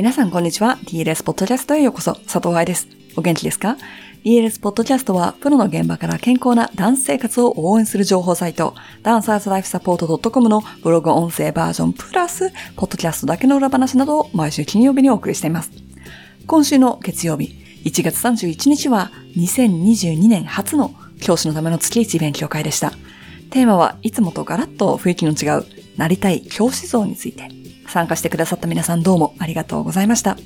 皆さんこんにちは。DLS ポッドキャストへようこそ。佐藤愛です。お元気ですか ?DLS ポッドキャストは、プロの現場から健康なダンス生活を応援する情報サイト、ダンサーズライフサポート .com のブログ音声バージョンプラス、ポッドキャストだけの裏話などを毎週金曜日にお送りしています。今週の月曜日、1月31日は、2022年初の教師のための月1勉強会でした。テーマはいつもとガラッと雰囲気の違う、なりたい教師像について。参加してくださった皆さんどうもありがとうございました。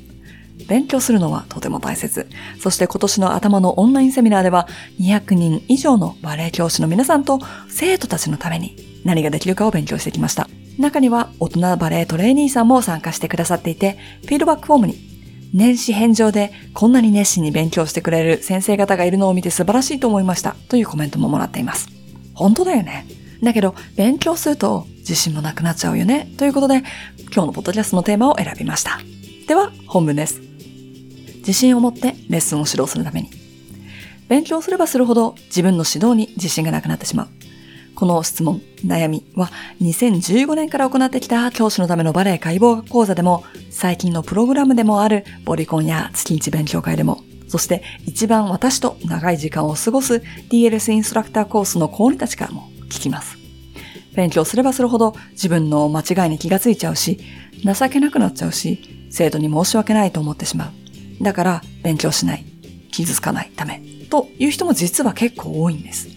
勉強するのはとても大切。そして今年の頭のオンラインセミナーでは200人以上のバレエ教師の皆さんと生徒たちのために何ができるかを勉強してきました。中には大人バレエトレーニーさんも参加してくださっていて、フィードバックフォームに年始返上でこんなに熱心に勉強してくれる先生方がいるのを見て素晴らしいと思いましたというコメントももらっています。本当だよね。だけど、勉強すると自信もなくなっちゃうよね。ということで、今日のポッドキャストのテーマを選びました。では、本文です。自信を持ってレッスンを指導するために。勉強すればするほど自分の指導に自信がなくなってしまう。この質問、悩みは2015年から行ってきた教師のためのバレエ解剖学講座でも、最近のプログラムでもあるボリコンや月一勉強会でも、そして一番私と長い時間を過ごす DLS インストラクターコースの講師たちからも聞きます。勉強すればするほど自分の間違いに気がついちゃうし、情けなくなっちゃうし、生徒に申し訳ないと思ってしまう。だから勉強しない。傷つかないため。という人も実は結構多いんです。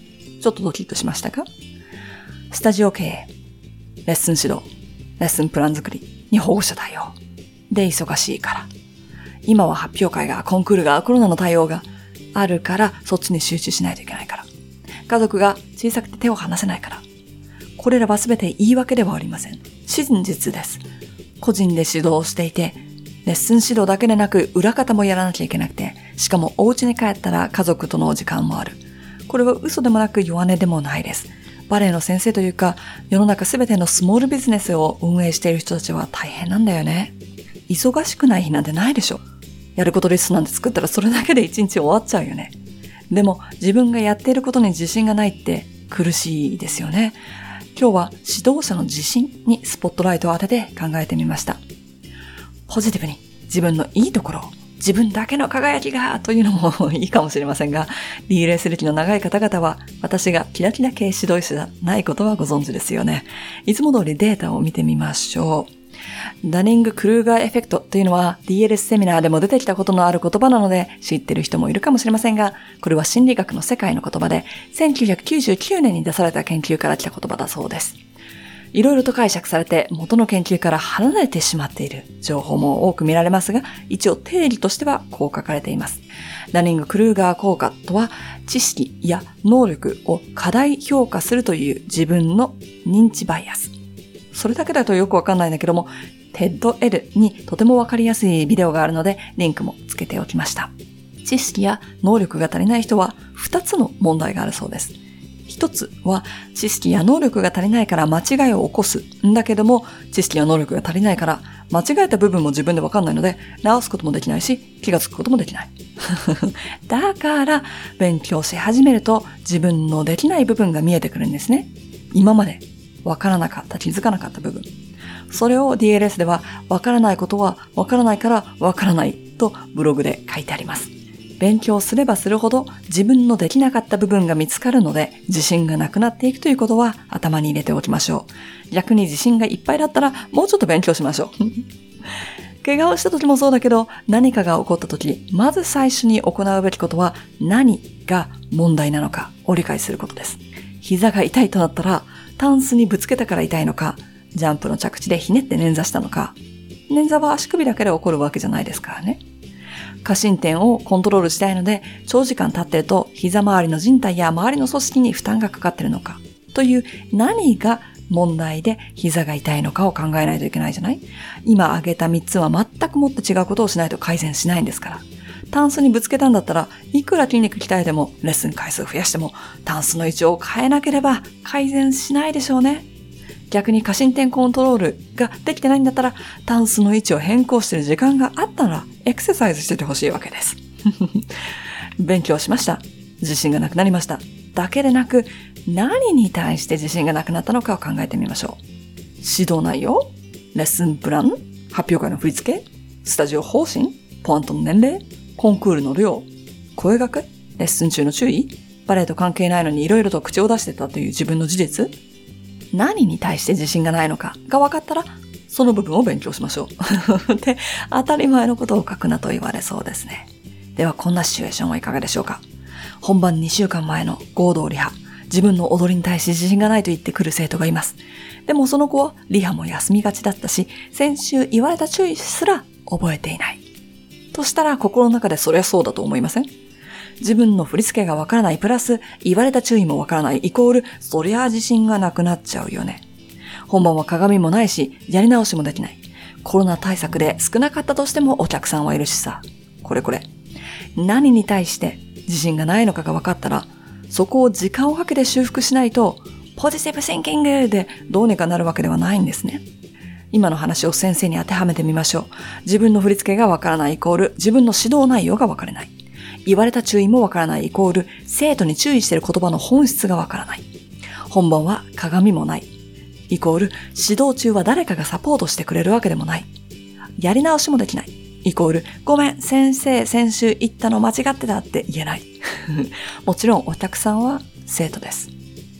ちょっとドキッとしましたか？スタジオ経営、レッスン指導、レッスンプラン作りに保護者対応。で忙しいから。今は発表会が、コンクールが、コロナの対応があるから、そっちに集中しないといけないから。家族が小さくて手を離せないから。これらは全て言い訳ではありません。真実です。個人で指導をしていて、レッスン指導だけでなく裏方もやらなきゃいけなくて、しかもお家に帰ったら家族との時間もある。これは嘘でもなく弱音でもないです。バレエの先生というか、世の中すべてのスモールビジネスを運営している人たちは大変なんだよね。忙しくない日なんてないでしょ。やることリストなんて作ったらそれだけで一日終わっちゃうよね。でも自分がやっていることに自信がないって苦しいですよね。今日は指導者の自信にスポットライトを当てて考えてみました。ポジティブに自分のいいところを自分だけの輝きがというのもいいかもしれませんが、リーレース歴の長い方々は私がキラキラ系指導者じゃないことはご存知ですよね。いつも通りデータを見てみましょう。ダニング・クルーガーエフェクトというのは DLS セミナーでも出てきたことのある言葉なので知ってる人もいるかもしれませんが、これは心理学の世界の言葉で1999年に出された研究から来た言葉だそうです。いろいろと解釈されて元の研究から離れてしまっている情報も多く見られますが、一応定義としてはこう書かれています。ダニング・クルーガー効果とは、知識や能力を過大評価するという自分の認知バイアス。それだけだとよくわかんないんだけども、テッド L にとてもわかりやすいビデオがあるので、リンクもつけておきました。知識や能力が足りない人は2つの問題があるそうです。一つは知識や能力が足りないから間違いを起こすんだけども知識や能力が足りないから間違えた部分も自分でわかんないので直すこともできないし気がつくこともできない。だから勉強し始めると自分のできない部分が見えてくるんですね。今までわからなかった、気づかなかった部分。それを DLS ではわからないことはわからないからわからないとブログで書いてあります。勉強すればするほど自分のできなかった部分が見つかるので自信がなくなっていくということは頭に入れておきましょう。逆に自信がいっぱいだったらもうちょっと勉強しましょう。怪我をした時もそうだけど何かが起こった時、まず最初に行うべきことは何が問題なのかを理解することです。膝が痛いとなったらタンスにぶつけたから痛いのか、ジャンプの着地でひねって捻挫したのか、捻挫は足首だけで起こるわけじゃないですからね。過伸点をコントロールしたいので、長時間立ってると膝周りの人体や周りの組織に負担がかかってるのか、という何が問題で膝が痛いのかを考えないといけないじゃない？今挙げた3つは全くもって違うことをしないと改善しないんですから。タンスにぶつけたんだったらいくら筋肉鍛えてもレッスン回数増やしてもタンスの位置を変えなければ改善しないでしょうね。逆に過伸点コントロールができてないんだったらタンスの位置を変更してる時間があったらエクササイズしててほしいわけです。勉強しました。自信がなくなりました。だけでなく何に対して自信がなくなったのかを考えてみましょう。指導内容レッスンプラン発表会の振り付けスタジオ方針ポイントの年齢コンクールの量声楽？レッスン中の注意？バレエと関係ないのに色々と口を出してたという自分の事実？何に対して自信がないのかが分かったら、その部分を勉強しましょう。で、当たり前のことを書くなと言われそうですね。では、こんなシチュエーションはいかがでしょうか？本番2週間前の合同リハ。自分の踊りに対して自信がないと言ってくる生徒がいます。でもその子はリハも休みがちだったし、先週言われた注意すら覚えていない。としたら心の中でそりゃそうだと思いません？自分の振り付けがわからないプラス言われた注意もわからないイコールそりゃ自信がなくなっちゃうよね。本番は鏡もないしやり直しもできない。コロナ対策で少なかったとしてもお客さんはいるしさ。これこれ。何に対して自信がないのかが分かったらそこを時間をかけて修復しないとポジティブシンキングでどうにかなるわけではないんですね。今の話を先生に当てはめてみましょう。自分の振り付けがわからないイコール自分の指導内容がわからない。言われた注意もわからないイコール、生徒に注意している言葉の本質がわからない。本番は鏡もない。イコール、指導中は誰かがサポートしてくれるわけでもない。やり直しもできない。イコール、ごめん、先生、先週言ったの間違ってたって言えない。もちろんお客さんは生徒です。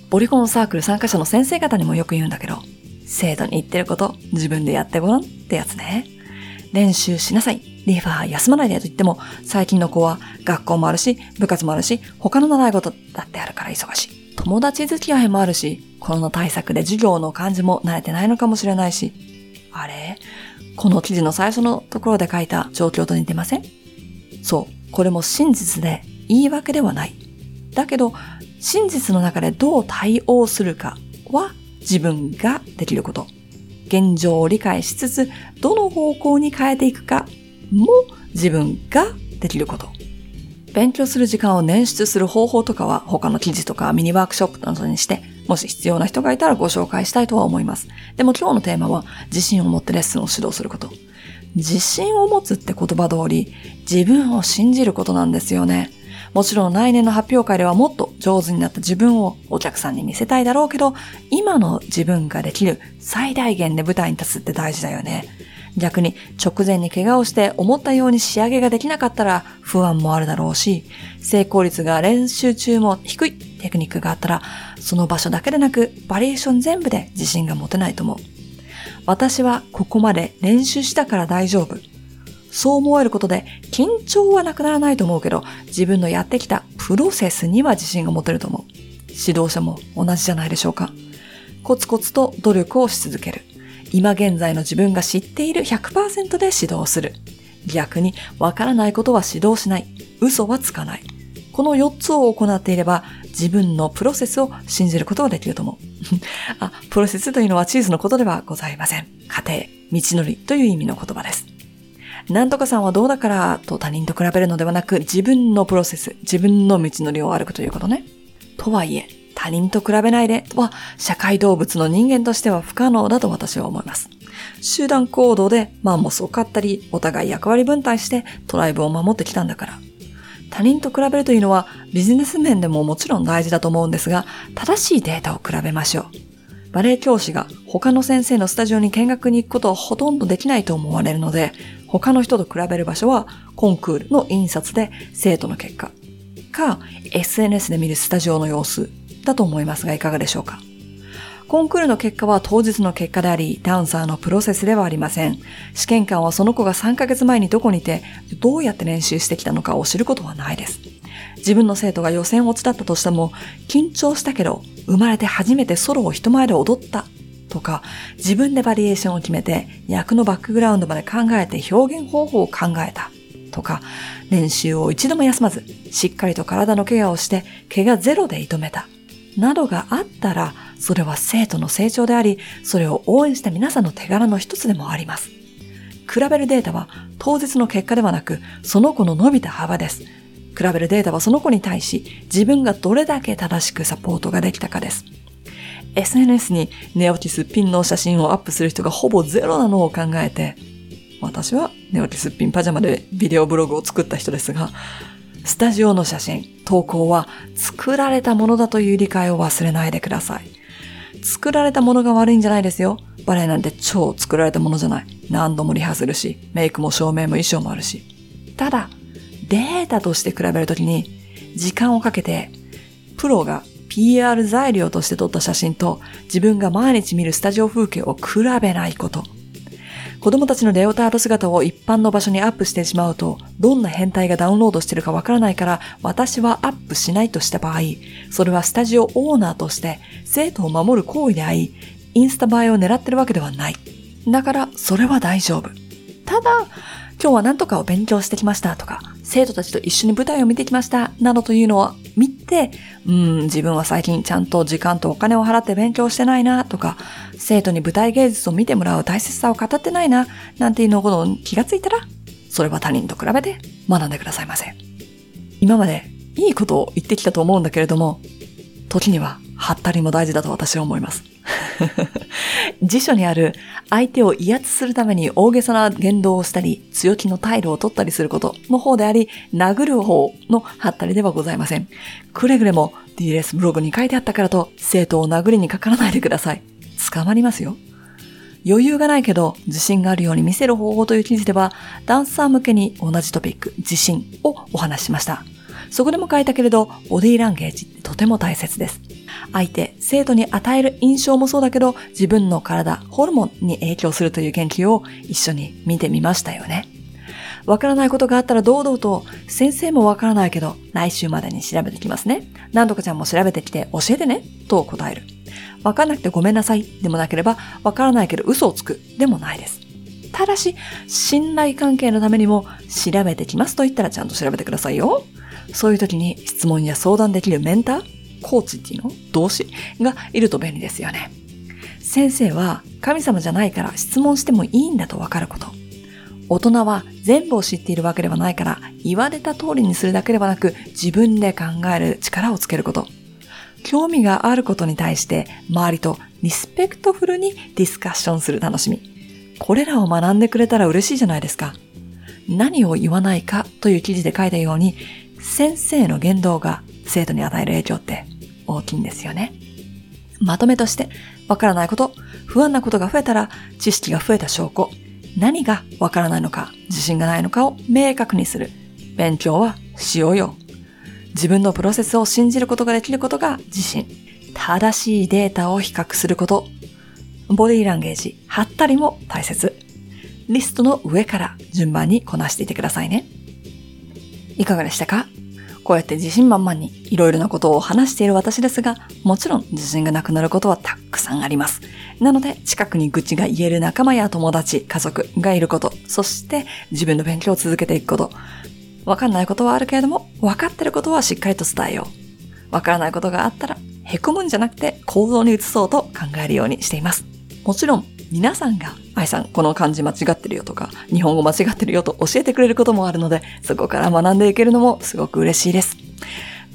ボリコンサークル参加者の先生方にもよく言うんだけど、生徒に言ってること自分でやってごらんってやつね。練習しなさい。リファー休まないでと言っても、最近の子は学校もあるし、部活もあるし、他の習い事だってあるから忙しい。友達付き合いもあるし、コロナ対策で授業の感じも慣れてないのかもしれないし。あれ？この記事の最初のところで書いた状況と似てません？そう。これも真実で言い訳ではない。だけど、真実の中でどう対応するかは自分ができること。現状を理解しつつ、どの方向に変えていくかも自分ができること。勉強する時間を捻出する方法とかは他の記事とかミニワークショップなどにして、もし必要な人がいたらご紹介したいとは思います。でも今日のテーマは自信を持ってレッスンを指導すること。自信を持つって言葉通り自分を信じることなんですよね。もちろん来年の発表会ではもっと上手になった自分をお客さんに見せたいだろうけど、今の自分ができる最大限で舞台に立つって大事だよね。逆に直前に怪我をして思ったように仕上げができなかったら不安もあるだろうし、成功率が練習中も低いテクニックがあったら、その場所だけでなくバリエーション全部で自信が持てないと思う。私はここまで練習したから大丈夫。そう思えることで緊張はなくならないと思うけど、自分のやってきたプロセスには自信が持てると思う。指導者も同じじゃないでしょうか。コツコツと努力をし続ける。今現在の自分が知っている100%で指導する。逆にわからないことは指導しない。嘘はつかない。この4つを行っていれば自分のプロセスを信じることができると思う。あ、プロセスというのはチーズのことではございません。過程、道のりという意味の言葉です。なんとかさんはどうだからと他人と比べるのではなく自分のプロセス、自分の道のりを歩くということね。とはいえ、他人と比べないでは社会動物の人間としては不可能だと私は思います。集団行動でマンモスを飼ったり、お互い役割分担してトライブを守ってきたんだから。他人と比べるというのはビジネス面でももちろん大事だと思うんですが、正しいデータを比べましょう。バレエ教師が他の先生のスタジオに見学に行くことはほとんどできないと思われるので、他の人と比べる場所はコンクールの印刷で生徒の結果か SNS で見るスタジオの様子だと思いますがいかがでしょうか？コンクールの結果は当日の結果であり、ダンサーのプロセスではありません。試験官はその子が3ヶ月前にどこにいて、どうやって練習してきたのかを知ることはないです。自分の生徒が予選落ちだったとしても、緊張したけど、生まれて初めてソロを人前で踊ったとか、自分でバリエーションを決めて、役のバックグラウンドまで考えて表現方法を考えたとか、練習を一度も休まず、しっかりと体のケアをして、怪我ゼロで射止めた。などがあったら、それは生徒の成長であり、それを応援した皆さんの手柄の一つでもあります。比べるデータは当日の結果ではなく、その子の伸びた幅です。比べるデータはその子に対し、自分がどれだけ正しくサポートができたかです。SNS に寝落ちすっぴんの写真をアップする人がほぼゼロなのを考えて、私は寝落ちすっぴんパジャマでビデオブログを作った人ですが、スタジオの写真、投稿は作られたものだという理解を忘れないでください。作られたものが悪いんじゃないですよ。バレエなんて超作られたものじゃない。何度もリハするし、メイクも照明も衣装もあるし。ただ、データとして比べるときに、時間をかけて、プロが PR 材料として撮った写真と自分が毎日見るスタジオ風景を比べないこと。子供たちのレオタード姿を一般の場所にアップしてしまうと、どんな変態がダウンロードしてるかわからないから、私はアップしないとした場合、それはスタジオオーナーとして生徒を守る行為であり、インスタ映えを狙ってるわけではない。だから、それは大丈夫。ただ、今日は何とかを勉強してきましたとか、生徒たちと一緒に舞台を見てきました、などというのはて、うん、自分は最近ちゃんと時間とお金を払って勉強してないな、とか、生徒に舞台芸術を見てもらう大切さを語ってないな、なんていうのことに気がついたら、それは他人と比べて学んでくださいませ。今までいいことを言ってきたと思うんだけれども、時には、ハったりも大事だと私は思います。辞書にある相手を威圧するために大げさな言動をしたり、強気の態度を取ったりすることの方であり、殴る方のハったりではございません。くれぐれも DLS ブログに書いてあったからと生徒を殴りにかからないでください。捕まりますよ。余裕がないけど自信があるように見せる方法という記事では、ダンサー向けに同じトピック、自信をお話ししました。そこでも書いたけれど、ボディーランゲージとても大切です。相手、生徒に与える印象もそうだけど、自分の体、ホルモンに影響するという研究を一緒に見てみましたよね。わからないことがあったら堂々と、先生もわからないけど、来週までに調べてきますね。何とかちゃんも調べてきて教えてね、と答える。わかんなくてごめんなさいでもなければ、わからないけど嘘をつくでもないです。ただし、信頼関係のためにも調べてきますと言ったらちゃんと調べてくださいよ。そういう時に質問や相談できるメンターコーチっていうの？動詞？がいると便利ですよね。先生は神様じゃないから質問してもいいんだとわかること。大人は全部を知っているわけではないから言われた通りにするだけではなく自分で考える力をつけること。興味があることに対して周りとリスペクトフルにディスカッションする楽しみ。これらを学んでくれたら嬉しいじゃないですか。何を言わないかという記事で書いたように先生の言動が生徒に与える影響って大きいんですよね。まとめとして、わからないこと、不安なことが増えたら、知識が増えた証拠、何がわからないのか、自信がないのかを明確にする。勉強はしようよ。自分のプロセスを信じることができることが自信。正しいデータを比較すること。ボディーランゲージ、貼ったりも大切。リストの上から順番にこなしていてくださいね。いかがでしたか？こうやって自信満々にいろいろなことを話している私ですが、もちろん自信がなくなることはたくさんあります。なので、近くに愚痴が言える仲間や友達、家族がいること、そして自分の勉強を続けていくこと。わかんないことはあるけれども、わかってることはしっかりと伝えよう。わからないことがあったら、凹むんじゃなくて行動に移そうと考えるようにしています。もちろん、皆さんが、愛さん、この漢字間違ってるよとか、日本語間違ってるよと教えてくれることもあるので、そこから学んでいけるのもすごく嬉しいです。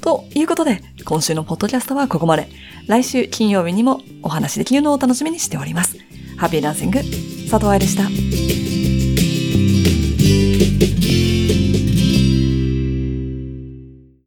ということで、今週のポッドキャストはここまで。来週金曜日にもお話できるのを楽しみにしております。ハッピーランシング、佐藤愛でした。